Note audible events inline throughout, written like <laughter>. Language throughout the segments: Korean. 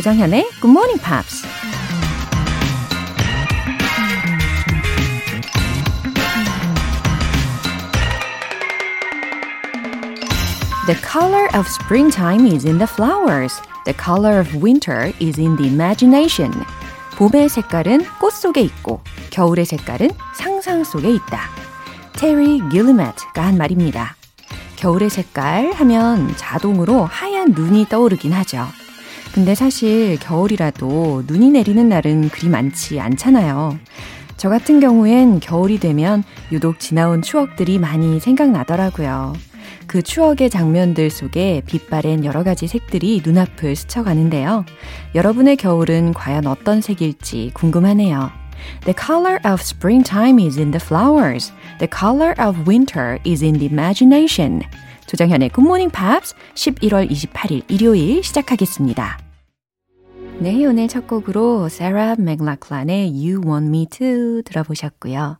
조정현의 Good Morning Pops. The color of springtime is in the flowers. The color of winter is in the imagination. 봄의 색깔은 꽃 속에 있고 겨울의 색깔은 상상 속에 있다. 테리 길리메트가 한 말입니다. 겨울의 색깔 하면 자동으로 하얀 눈이 떠오르긴 하죠. 근데 사실 겨울이라도 눈이 내리는 날은 그리 많지 않잖아요. 저 같은 경우엔 겨울이 되면 유독 지나온 추억들이 많이 생각나더라고요. 그 추억의 장면들 속에 빛바랜 여러 가지 색들이 눈앞을 스쳐가는데요. 여러분의 겨울은 과연 어떤 색일지 궁금하네요. The color of springtime is in the flowers. The color of winter is in the imagination. 조정현의 Morning Pops 11월 28일 일요일 시작하겠습니다. 네, 오늘 첫 곡으로 Sarah McLachlan의 You Want Me To 들어보셨고요.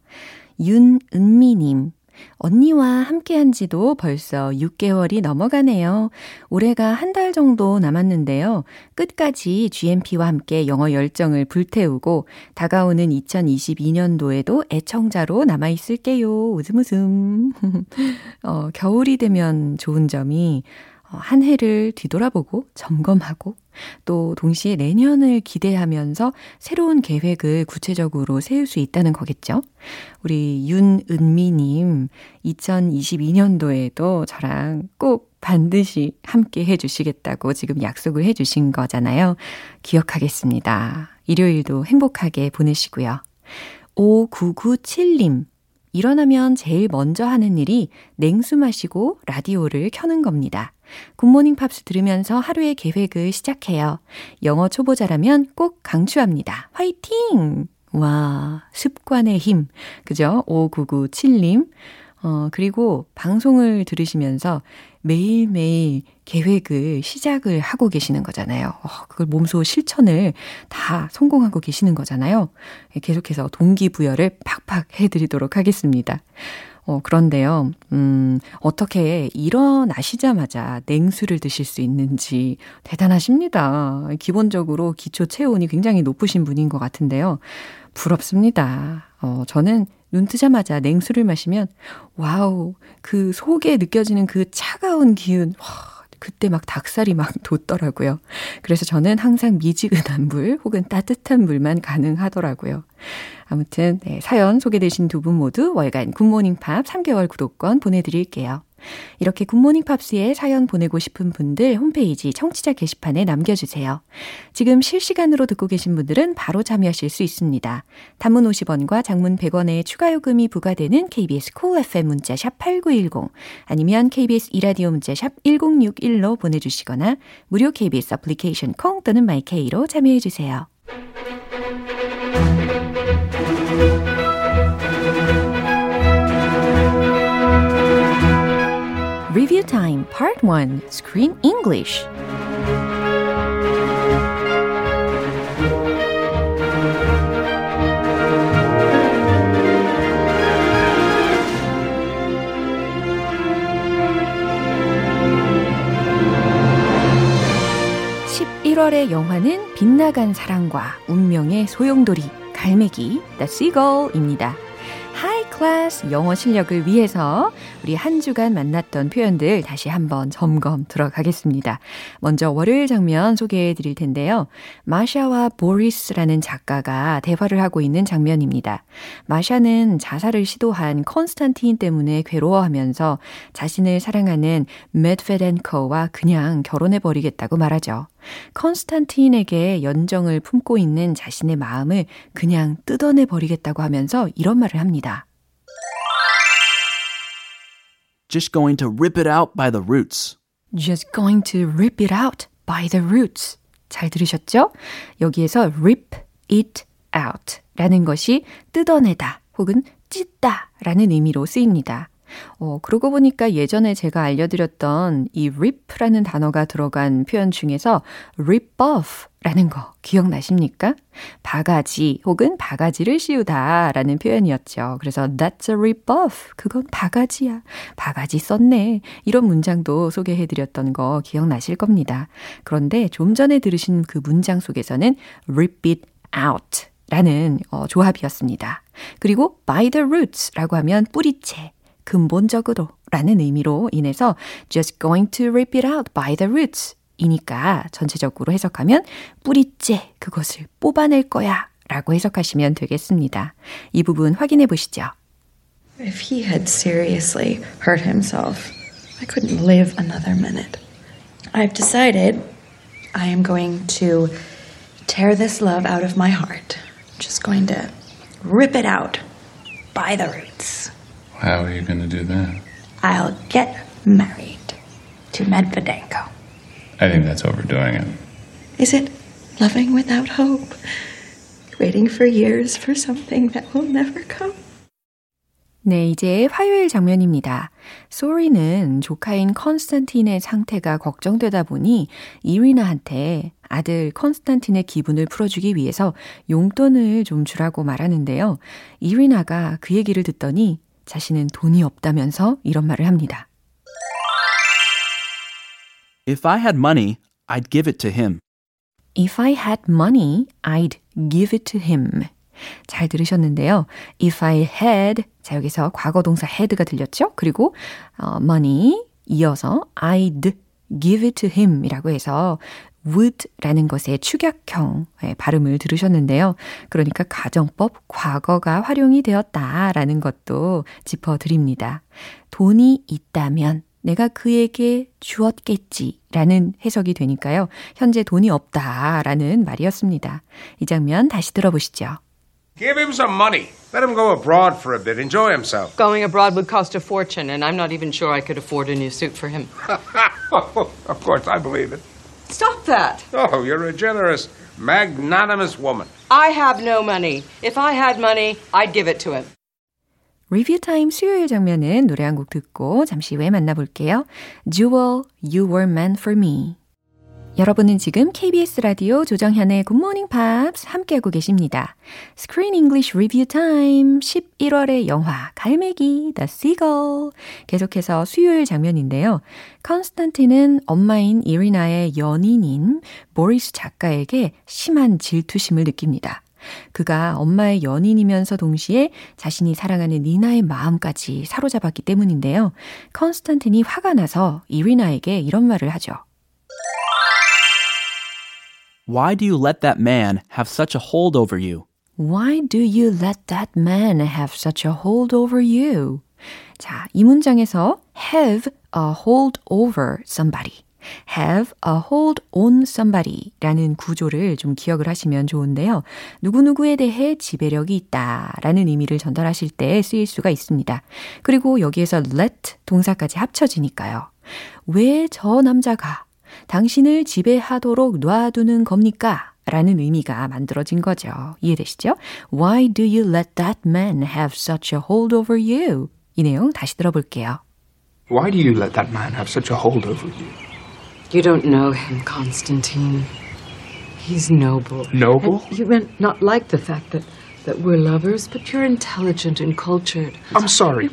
윤은미님, 언니와 함께 한 지도 벌써 6개월이 넘어가네요. 올해가 한 달 정도 남았는데요. 끝까지 GMP와 함께 영어 열정을 불태우고 다가오는 2022년도에도 애청자로 남아있을게요. 웃음 웃음. <laughs> 어, 겨울이 되면 좋은 점이 어, 한 해를 뒤돌아보고 점검하고 또 동시에 내년을 기대하면서 새로운 계획을 구체적으로 세울 수 있다는 거겠죠. 우리 윤은미님, 2022년도에도 저랑 꼭 반드시 함께 해주시겠다고 지금 약속을 해주신 거잖아요. 기억하겠습니다. 일요일도 행복하게 보내시고요. 5997님, 일어나면 제일 먼저 하는 일이 냉수 마시고 라디오를 켜는 겁니다. 굿모닝 팝스 들으면서 하루의 계획을 시작해요. 영어 초보자라면 꼭 강추합니다. 화이팅! 와, 습관의 힘. 그죠? 5997님. 어, 그리고 방송을 들으시면서 매일매일 계획을 시작을 하고 계시는 거잖아요. 어, 그걸 몸소 실천을 다 성공하고 계시는 거잖아요. 계속해서 동기부여를 팍팍 해드리도록 하겠습니다. 어, 그런데요, 음, 어떻게 일어나시자마자 냉수를 드실 수 있는지 대단하십니다. 기본적으로 기초 체온이 굉장히 높으신 분인 것 같은데요. 부럽습니다. 어, 저는 눈 뜨자마자 냉수를 마시면, wow, 그 속에 느껴지는 그 차가운 기운, 와, 그때 막 닭살이 막 <laughs> 돋더라고요. 그래서 저는 항상 미지근한 물 혹은 따뜻한 물만 가능하더라고요. 아무튼 네, 사연 소개되신 두 분 모두 월간 Good Morning Pops 3개월 구독권 보내드릴게요. 이렇게 Good Morning Pops에 사연 보내고 싶은 분들 홈페이지 청취자 게시판에 남겨주세요. 지금 실시간으로 듣고 계신 분들은 바로 참여하실 수 있습니다. 단문 50원과 장문 100원의 추가 요금이 부과되는 KBS Cool FM 문자 샵 8910 아니면 KBS 2라디오 문자 샵 1061로 보내주시거나 무료 KBS 애플리케이션 콩 또는 my K로 참여해주세요. Review Time Part 1 Screen English (11월의) 영화는 빗나간 사랑과 운명의 소용돌이 갈매기 The Seagull입니다. 클래스 영어 실력을 위해서 우리 한 주간 만났던 표현들 다시 한번 점검 들어가겠습니다. 먼저 월요일 장면 소개해 드릴 텐데요. 마샤와 보리스라는 작가가 대화를 하고 있는 장면입니다. 마샤는 자살을 시도한 컨스탄틴 때문에 괴로워하면서 자신을 사랑하는 메드베덴코와 그냥 결혼해 버리겠다고 말하죠. 컨스탄틴에게 연정을 품고 있는 자신의 마음을 그냥 뜯어내 버리겠다고 하면서 이런 말을 합니다. Just going to rip it out by the roots. Just going to rip it out by the roots. 잘 들으셨죠? 여기에서 rip it out 라는 것이 뜯어내다 혹은 찢다 라는 의미로 쓰입니다. 어, 그러고 보니까 예전에 제가 알려드렸던 이 rip라는 단어가 들어간 표현 중에서 rip off 라는 거 기억나십니까? 바가지 혹은 바가지를 씌우다 라는 표현이었죠. 그래서 that's a rip off. 그건 바가지야. 바가지 썼네. 이런 문장도 소개해 드렸던 거 기억나실 겁니다. 그런데 좀 전에 들으신 그 문장 속에서는 rip it out 라는 어, 조합이었습니다. 그리고 by the roots 라고 하면 뿌리채. 근본적으로 라는 의미로 인해서 just going to rip it out by the roots 이니까 전체적으로 해석하면 뿌리째 그것을 뽑아낼 거야 라고 해석하시면 되겠습니다. 이 부분 확인해 보시죠. If he had seriously hurt himself, I couldn't live another minute. I've decided I am going to tear this love out of my heart. just going to rip it out by the roots. How are you going to do that? I'll get married to Medvedenko. I think that's overdoing it. Is it loving without hope? Waiting for years for something that will never come? 네, 이제 화요일 장면입니다. 소리는 조카인 컨스탄틴의 상태가 걱정되다 보니 이리나한테 아들 컨스탄틴의 기분을 풀어주기 위해서 용돈을 좀 주라고 말하는데요. 이리나가 그 얘기를 듣더니 자신은 돈이 없다면서 이런 말을 합니다. If I had money, I'd give it to him. If I had money, I'd give it to him. 잘 들으셨는데요. If I had, 자, 여기서 과거 동사 had가 들렸죠? 그리고, 어, money, 이어서 I'd give it to him 이라고 해서 would라는 것의 축약형 발음을 들으셨는데요. 그러니까 가정법 과거가 활용이 되었다라는 것도 짚어드립니다. 돈이 있다면 내가 그에게 주었겠지 라는 해석이 되니까요. 현재 돈이 없다 라는 말이었습니다. 이 장면 다시 들어보시죠. Give him some money. Let him go abroad for a bit. Enjoy himself. Going abroad would cost a fortune, and I'm not even sure I could afford a new suit for him. of course, I believe it. Stop that! Oh, you're a generous, magnanimous woman. I have no money. If I had money, I'd give it to him. 리뷰 타임 수요일 장면은 노래 한 곡 듣고 잠시 후에 만나볼게요. Jewel, You Were Meant for Me. 여러분은 지금 KBS 라디오 조정현의 Morning Pops 함께하고 계십니다. Screen English Review Time 11월의 영화 갈매기 The Seagull 계속해서 수요일 장면인데요. 컨스탄틴은 엄마인 이리나의 연인인 보리스 작가에게 심한 질투심을 느낍니다. 그가 엄마의 연인이면서 동시에 자신이 사랑하는 니나의 마음까지 사로잡았기 때문인데요. 컨스탄틴이 화가 나서 이리나에게 이런 말을 하죠. Why do you let that man have such a hold over you? Why do you let that man have such a hold over you? 자, 이 문장에서 have a hold over somebody. have a hold on somebody 라는 구조를 좀 기억을 하시면 좋은데요. 누구누구에 대해 지배력이 있다 라는 의미를 전달하실 때 쓰일 수가 있습니다. 그리고 여기에서 let 동사까지 합쳐지니까요. 왜 저 남자가 당신을 지배하도록 놔두는 겁니까? 라는 의미가 만들어진 거죠. 이해되시죠? Why do you let that man have such a hold over you? 이 내용 다시 들어볼게요. Why do you let that man have such a hold over you? You don't know him, Constantine. He's noble. Noble? And you meant not like the fact that, that we're lovers, but you're intelligent and cultured. I'm sorry,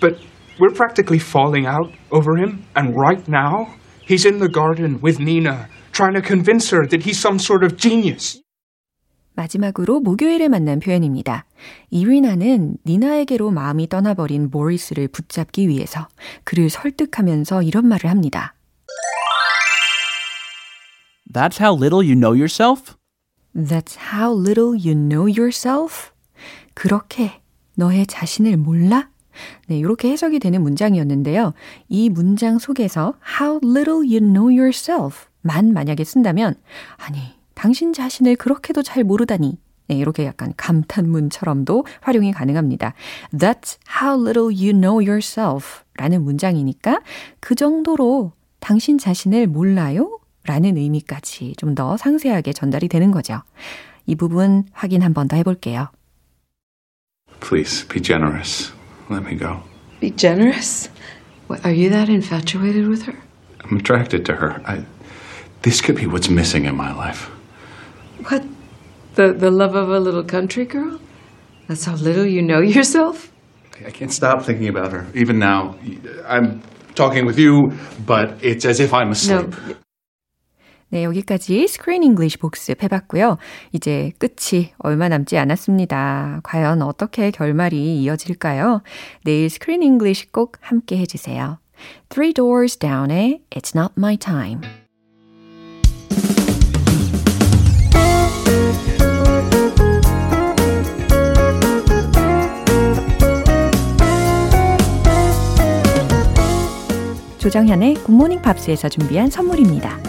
but we're practically falling out over him, and right now, He's in the garden with Nina, trying to convince her that he's some sort of genius. 마지막으로 목요일에 만난 표현입니다. 이리나는 니나에게로 마음이 떠나버린 모리스를 붙잡기 위해서 그를 설득하면서 이런 말을 합니다. That's how little you know yourself? That's how little you know yourself? 그렇게 너의 자신을 몰라? 네, 이렇게 해석이 되는 문장이었는데요. 이 문장 속에서 how little you know yourself 만 만약에 쓴다면 아니, 당신 자신을 그렇게도 잘 모르다니 네, 이렇게 약간 감탄문처럼도 활용이 가능합니다. That's how little you know yourself 라는 문장이니까 그 정도로 당신 자신을 몰라요? 라는 의미까지 좀 더 상세하게 전달이 되는 거죠. 이 부분 확인 한 번 더 해볼게요. Please be generous. Let me go. be generous. What, are you that infatuated with her? I'm attracted to her. I, this could be what's missing in my life. What? The, the love of a little country girl? That's how little you know yourself? I can't stop thinking about her. Even now, I'm talking with you, but it's as if I'm asleep. No. 네, 여기까지 스크린 잉글리시 복습 해봤고요. 이제 끝이 얼마 남지 않았습니다. 과연 어떻게 결말이 이어질까요? 내일 Screen English 꼭 함께 해주세요. Three Doors Down의 It's Not My Time. 조정현의 Good Morning Pops에서 준비한 선물입니다.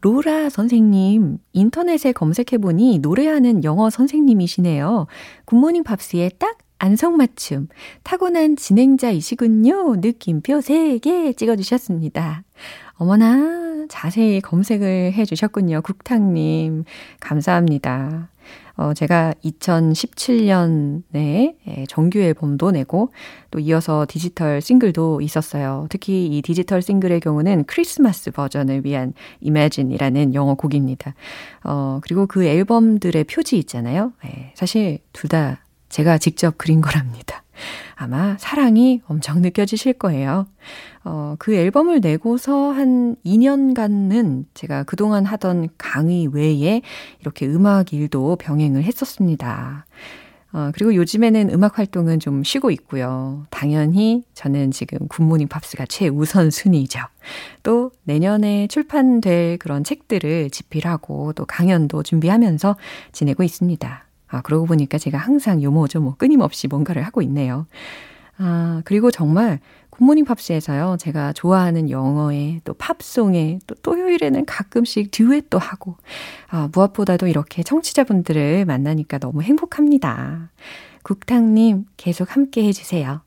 로라 선생님, 인터넷에 검색해보니 노래하는 영어 선생님이시네요. 굿모닝 팝스에 딱 안성맞춤, 타고난 진행자이시군요. 느낌표 3개 찍어주셨습니다. 어머나, 자세히 검색을 해주셨군요. 국탁님. 감사합니다. 어, 제가 2017년에 정규 앨범도 내고 또 이어서 디지털 싱글도 있었어요. 특히 이 디지털 싱글의 경우는 크리스마스 버전을 위한 Imagine이라는 영어 곡입니다. 어, 그리고 그 앨범들의 표지 있잖아요. 예, 사실 둘 다 제가 직접 그린 거랍니다. 아마 사랑이 엄청 느껴지실 거예요. 어, 그 앨범을 내고서 한 2년간은 제가 그동안 하던 강의 외에 이렇게 음악 일도 병행을 했었습니다. 어, 그리고 요즘에는 음악 활동은 좀 쉬고 있고요. 당연히 저는 지금 굿모닝 팝스가 최우선 순위죠. 또 내년에 출판될 그런 책들을 집필하고 또 강연도 준비하면서 지내고 있습니다. 아, 그러고 보니까 제가 항상 요모조모 끊임없이 뭔가를 하고 있네요. 아, 그리고 정말 굿모닝 팝스에서요, 제가 좋아하는 영어에 또 팝송에 또 토요일에는 가끔씩 듀엣도 하고, 아, 무엇보다도 이렇게 청취자분들을 만나니까 너무 행복합니다. 국탕님, 계속 함께 해주세요.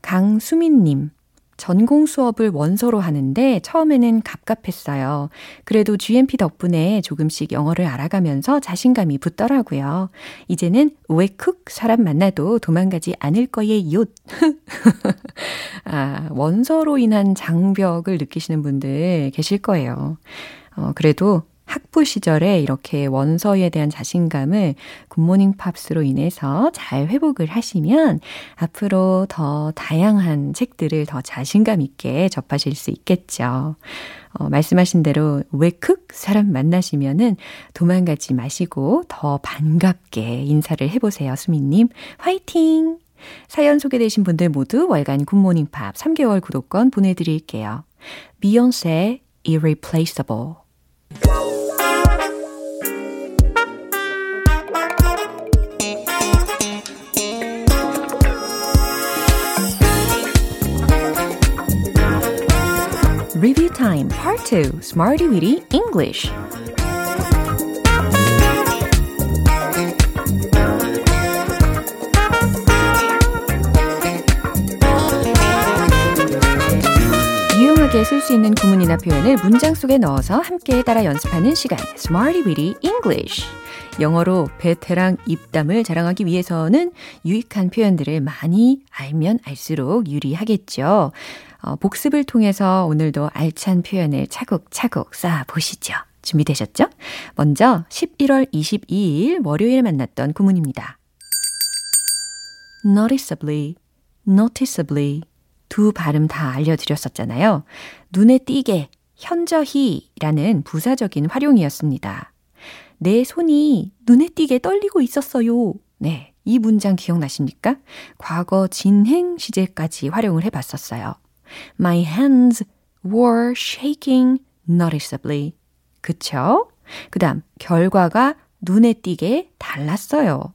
강수민님, 전공 수업을 원서로 하는데 처음에는 갑갑했어요. 그래도 GMP 덕분에 조금씩 영어를 알아가면서 자신감이 붙더라고요. 이제는 왜쿡 사람 만나도 도망가지 않을 거예요. <laughs> 아, 원서로 인한 장벽을 느끼시는 분들 계실 거예요. 어, 그래도 학부 시절에 이렇게 원서에 대한 자신감을 Good Morning Pops로 인해서 잘 회복을 하시면 앞으로 더 다양한 책들을 더 자신감 있게 접하실 수 있겠죠. 어, 말씀하신 대로 왜쿡 사람 만나시면은 도망가지 마시고 더 반갑게 인사를 해보세요. 수민님, 화이팅! 사연 소개되신 분들 모두 월간 Good Morning Pops 3개월 구독권 보내드릴게요. 비욘세 Irreplaceable Review Time Part 2 Smarty Weedy English 유용하게 쓸 수 있는 구문이나 표현을 문장 속에 넣어서 함께 따라 연습하는 시간 Smarty Weedy English 영어로 베테랑 입담을 자랑하기 위해서는 유익한 표현들을 많이 알면 알수록 유리하겠죠. 어, 복습을 통해서 오늘도 알찬 표현을 차곡차곡 쌓아 보시죠. 준비되셨죠? 먼저 11월 22일 월요일 만났던 구문입니다. noticeably, noticeably 두 발음 다 알려드렸었잖아요. 눈에 띄게, 현저히 라는 부사적인 활용이었습니다. 내 손이 눈에 띄게 떨리고 있었어요. 네. 이 문장 기억나십니까? 과거 진행 시제까지 활용을 해봤었어요. My hands were shaking noticeably. 그쵸? 그 다음, 결과가 눈에 띄게 달랐어요.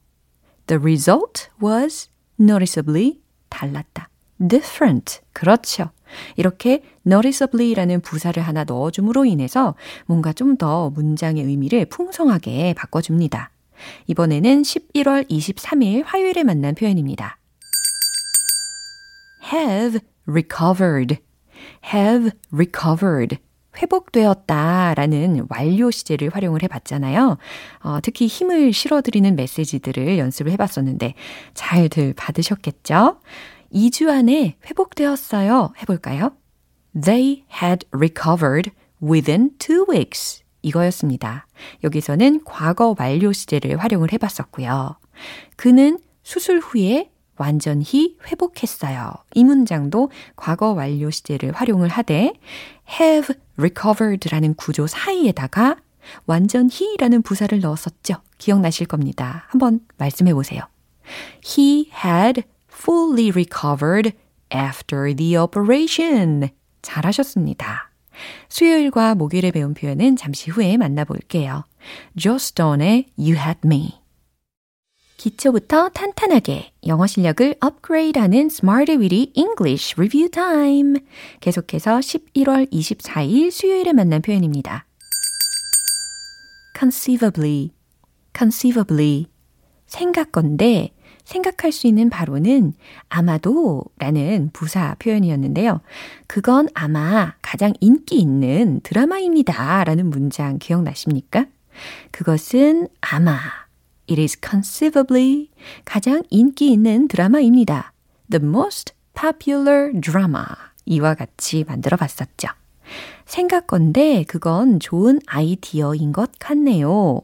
The result was noticeably 달랐다. different. 그렇죠. 이렇게 noticeably라는 부사를 하나 넣어줌으로 인해서 뭔가 좀 더 문장의 의미를 풍성하게 바꿔줍니다. 이번에는 11월 23일 화요일에 만난 표현입니다. have recovered, have recovered. 회복되었다 라는 완료 시제를 활용을 해봤잖아요. 어, 특히 힘을 실어드리는 메시지들을 연습을 해봤었는데 잘들 받으셨겠죠? 2주 안에 회복되었어요. 해볼까요? They had recovered within two weeks. 이거였습니다. 여기서는 과거 완료 시제를 활용을 해봤었고요. 그는 수술 후에 완전히 회복했어요. 이 문장도 과거 완료 시제를 활용을 하되 have recovered라는 구조 사이에다가 완전히라는 부사를 넣었었죠. 기억나실 겁니다. 한번 말씀해 보세요. He had fully recovered after the operation. 잘하셨습니다. 수요일과 목요일에 배운 표현은 잠시 후에 만나볼게요. Joe Stone의 You Had Me. 기초부터 탄탄하게 영어 실력을 업그레이드하는 Smarty Weedy English Review Time. 계속해서 11월 24일 수요일에 만난 표현입니다. conceivably, conceivably. 생각건데 생각할 수 있는 바로는 아마도 라는 부사 표현이었는데요. 그건 아마 가장 인기 있는 드라마입니다. 라는 문장 기억나십니까? 그것은 아마 It is conceivably 가장 인기 있는 드라마입니다. The most popular drama. 이와 같이 만들어 봤었죠. 생각건데 그건 좋은 아이디어인 것 같네요.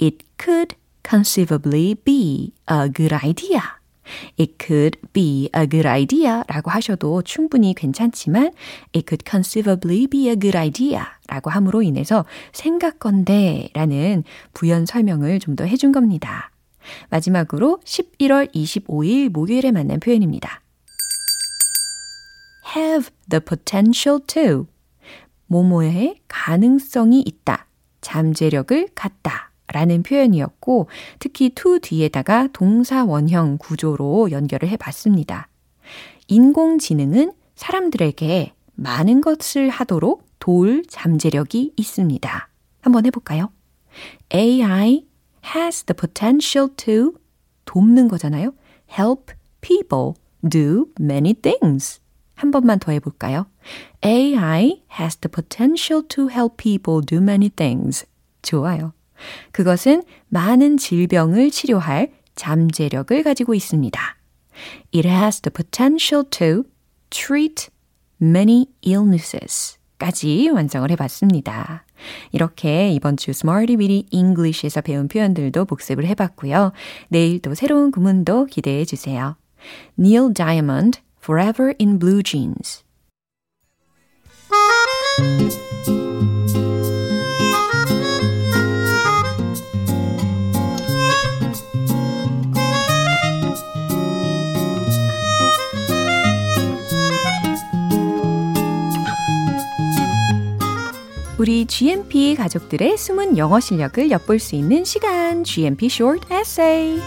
It could conceivably be a good idea. It could be a good idea 라고 하셔도 충분히 괜찮지만 It could conceivably be a good idea 라고 함으로 인해서 생각건데 라는 부연 설명을 좀 더 해준 겁니다. 마지막으로 11월 25일 목요일에 만난 표현입니다. have the potential to 모모의 가능성이 있다. 잠재력을 갖다. 라는 표현이었고 특히 to 뒤에다가 동사 원형 구조로 연결을 해 봤습니다. 인공지능은 사람들에게 많은 것을 하도록 도울 잠재력이 있습니다. 한번 해볼까요? AI has the potential to 돕는 거잖아요. help people do many things. 한 번만 더 해볼까요? AI has the potential to help people do many things. 좋아요. 그것은 많은 질병을 치료할 잠재력을 가지고 있습니다. It has the potential to treat many illnesses 까지 완성을 해봤습니다. 이렇게 이번 주 Smarty Weedy English에서 배운 표현들도 복습을 해봤고요. 내일 또 새로운 구문도 기대해 주세요. Neil Diamond, Forever in Blue Jeans. 우리 GMP 가족들의 숨은 영어 실력을 엿볼 수 있는 시간 GMP Short Essay.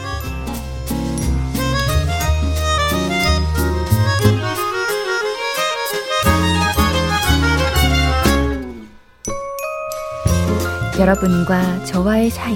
여러분과 저와의 사이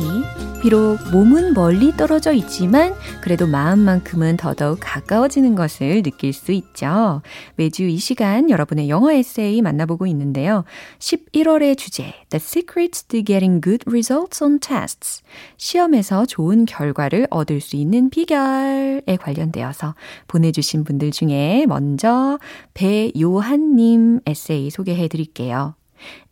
비록 몸은 멀리 떨어져 있지만 그래도 마음만큼은 더더욱 가까워지는 것을 느낄 수 있죠. 매주 이 시간 여러분의 영어 에세이 만나보고 있는데요. 11월의 주제 The Secrets to Getting Good Results on Tests 시험에서 좋은 결과를 얻을 수 있는 비결에 관련되어서 보내주신 분들 중에 먼저 배요한님 에세이 소개해 드릴게요.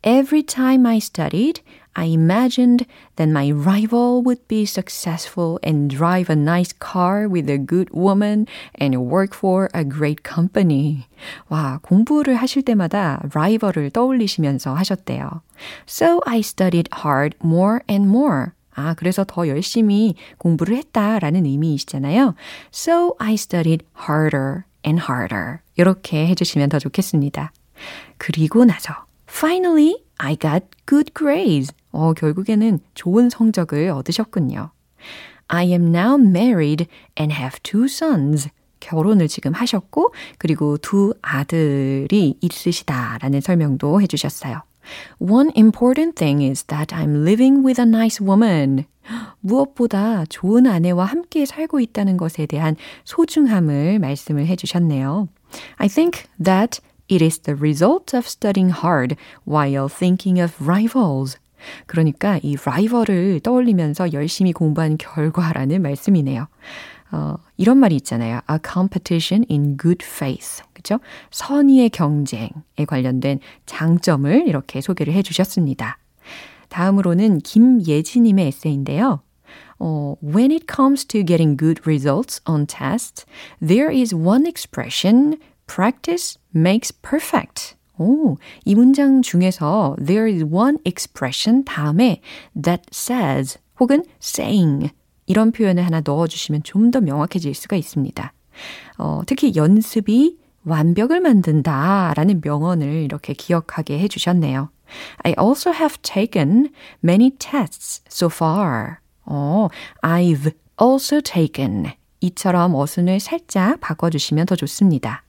Every time I studied, I imagined that my rival would be successful and drive a nice car with a good woman and work for a great company. 와, 공부를 하실 때마다 라이벌을 떠올리시면서 하셨대요. So I studied hard more and more. 아, 그래서 더 열심히 공부를 했다라는 의미이시잖아요. So I studied harder and harder. 이렇게 해주시면 더 좋겠습니다. 그리고 나서 Finally, I got good grades. 어, 결국에는 좋은 성적을 얻으셨군요. I am now married and have two sons. 결혼을 지금 하셨고, 그리고 두 아들이 있으시다라는 설명도 해주셨어요. One important thing is that I'm living with a nice woman. 무엇보다 좋은 아내와 함께 살고 있다는 것에 대한 소중함을 말씀을 해주셨네요. I think that it is the result of studying hard while thinking of rivals. 그러니까 이 라이벌을 떠올리면서 열심히 공부한 결과라는 말씀이네요. 어, 이런 말이 있잖아요. A competition in good faith. 그죠? 선의의 경쟁에 관련된 장점을 이렇게 소개를 해 주셨습니다. 다음으로는 김예지님의 에세이인데요. 어, when it comes to getting good results on tests, there is one expression, practice makes perfect. 오, 이 문장 중에서 there is one expression 다음에 that says 혹은 saying 이런 표현을 하나 넣어주시면 좀 더 명확해질 수가 있습니다. 어, 특히 연습이 완벽을 만든다 라는 명언을 이렇게 기억하게 해주셨네요. I also have taken many tests so far. 어, I've also taken. 이처럼 어순을 살짝 바꿔주시면 더 좋습니다.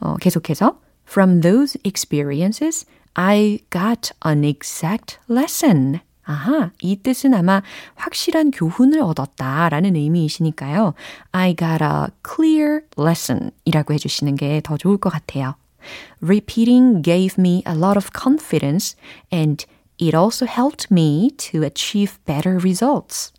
어, 계속해서 From those experiences, I got an exact lesson. 아하, 이 뜻은 아마 확실한 교훈을 얻었다 라는 의미이시니까요. I got a clear lesson 이라고 해주시는 게 더 좋을 것 같아요. Repeating gave me a lot of confidence and it also helped me to achieve better results.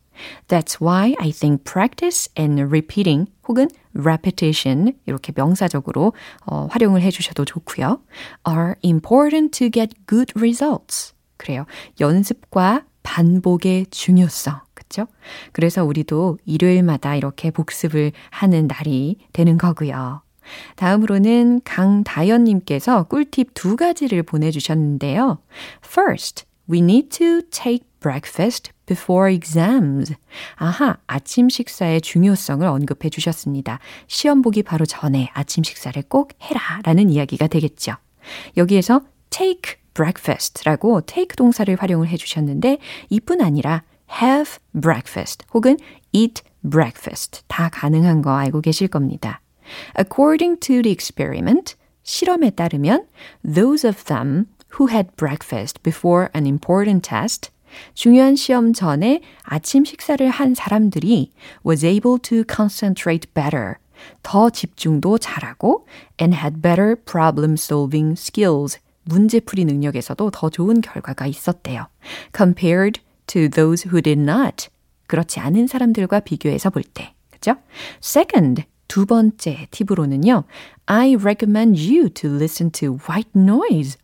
That's why I think practice and repeating 혹은 repetition 이렇게 명사적으로 어, 활용을 해주셔도 좋고요. are important to get good results. 그래요. 연습과 반복의 중요성. 그쵸? 그래서 우리도 일요일마다 이렇게 복습을 하는 날이 되는 거고요. 다음으로는 강다연 님께서 꿀팁 두 가지를 보내 주셨는데요. First, we need to take breakfast before exams. 아하, 아침 식사의 중요성을 언급해 주셨습니다. 시험 보기 바로 전에 아침 식사를 꼭 해라 라는 이야기가 되겠죠. 여기에서 take breakfast라고 take 동사를 활용을 해 주셨는데 이뿐 아니라 have breakfast 혹은 eat breakfast 다 가능한 거 알고 계실 겁니다. According to the experiment, 실험에 따르면 those of them who had breakfast before an important test 중요한 시험 전에 아침 식사를 한 사람들이 was able to concentrate better. 더 집중도 잘하고 and had better problem solving skills. 문제풀이 능력에서도 더 좋은 결과가 있었대요. compared to those who did not. 그렇지 않은 사람들과 비교해서 볼 때. 그죠? Second, 두 번째 팁으로는요. I recommend you to listen to white noise.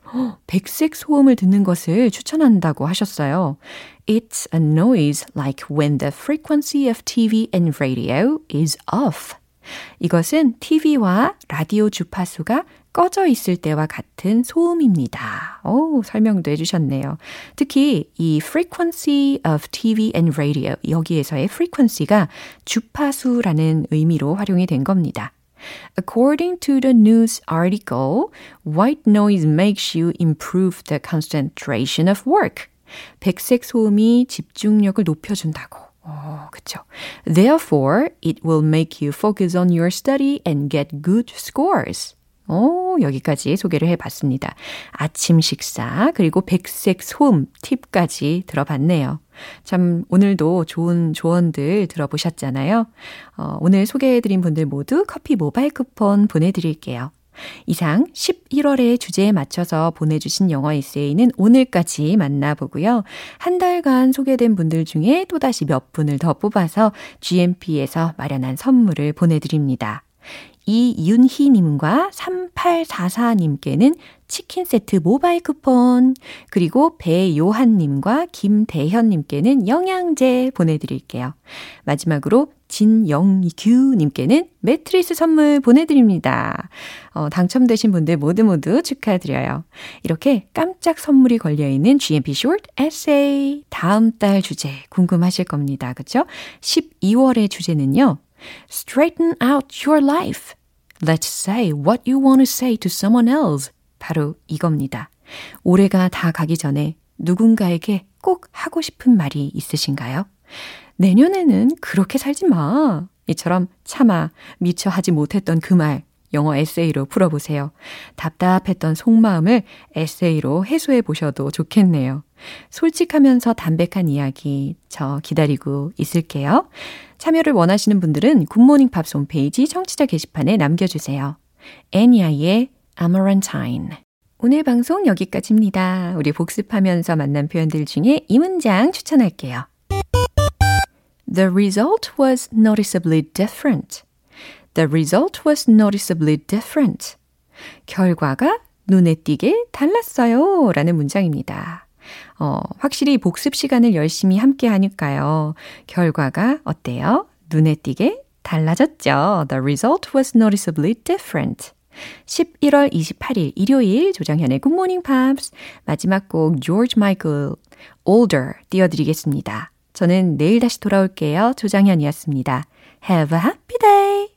백색 소음을 듣는 것을 추천한다고 하셨어요. It's a noise like when the frequency of TV and radio is off. 이것은 TV와 라디오 주파수가 꺼져 있을 때와 같은 소음입니다. 오, 설명도 해주셨네요. 특히 이 frequency of TV and radio 여기에서의 frequency가 주파수라는 의미로 활용이 된 겁니다. According to the news article, white noise makes you improve the concentration of work. 백색 소음이 집중력을 높여준다고. 어, 그쵸. Therefore, it will make you focus on your study and get good scores. 오, 여기까지 소개를 해봤습니다. 아침 식사, 그리고 백색 소음 팁까지 들어봤네요. 참, 오늘도 좋은 조언들 들어보셨잖아요. 어, 오늘 소개해드린 분들 모두 커피 모바일 쿠폰 보내드릴게요. 이상 11월의 주제에 맞춰서 보내주신 영어 에세이는 오늘까지 만나보고요. 한 달간 소개된 분들 중에 또다시 몇 분을 더 뽑아서 GMP에서 마련한 선물을 보내드립니다. 이윤희님과 3844님께는 치킨 세트 모바일 쿠폰, 그리고 배요한님과 김대현님께는 영양제 보내드릴게요. 마지막으로 진영규님께는 매트리스 선물 보내드립니다. 어, 당첨되신 분들 모두 모두 축하드려요. 이렇게 깜짝 선물이 걸려있는 GMP Short Essay 다음 달 주제 궁금하실 겁니다. 그쵸? 12월의 주제는요. Straighten out your life. Let's say what you want to say to someone else. 바로 이겁니다. 올해가 다 가기 전에 누군가에게 꼭 하고 싶은 말이 있으신가요? 내년에는 그렇게 살지 마. 이처럼 차마 미처 하지 못했던 그 말, 영어 에세이로 풀어보세요. 답답했던 속마음을 에세이로 해소해 보셔도 좋겠네요. 솔직하면서 담백한 이야기 저 기다리고 있을게요. 참여를 원하시는 분들은 Good Morning Pops 홈페이지 청취자 게시판에 남겨주세요. 엔야의 Amarantine. 오늘 방송 여기까지입니다. 우리 복습하면서 만난 표현들 중에 이 문장 추천할게요. The result was noticeably different. The result was noticeably different. 결과가 눈에 띄게 달랐어요. 라는 문장입니다. 어, 확실히 복습 시간을 열심히 함께 하니까요. 결과가 어때요? 눈에 띄게 달라졌죠. The result was noticeably different. 11월 28일 일요일 조정현의 Good Morning Pops 마지막 곡 George Michael Older 띄워드리겠습니다. 저는 내일 다시 돌아올게요. 조정현이었습니다. Have a happy day!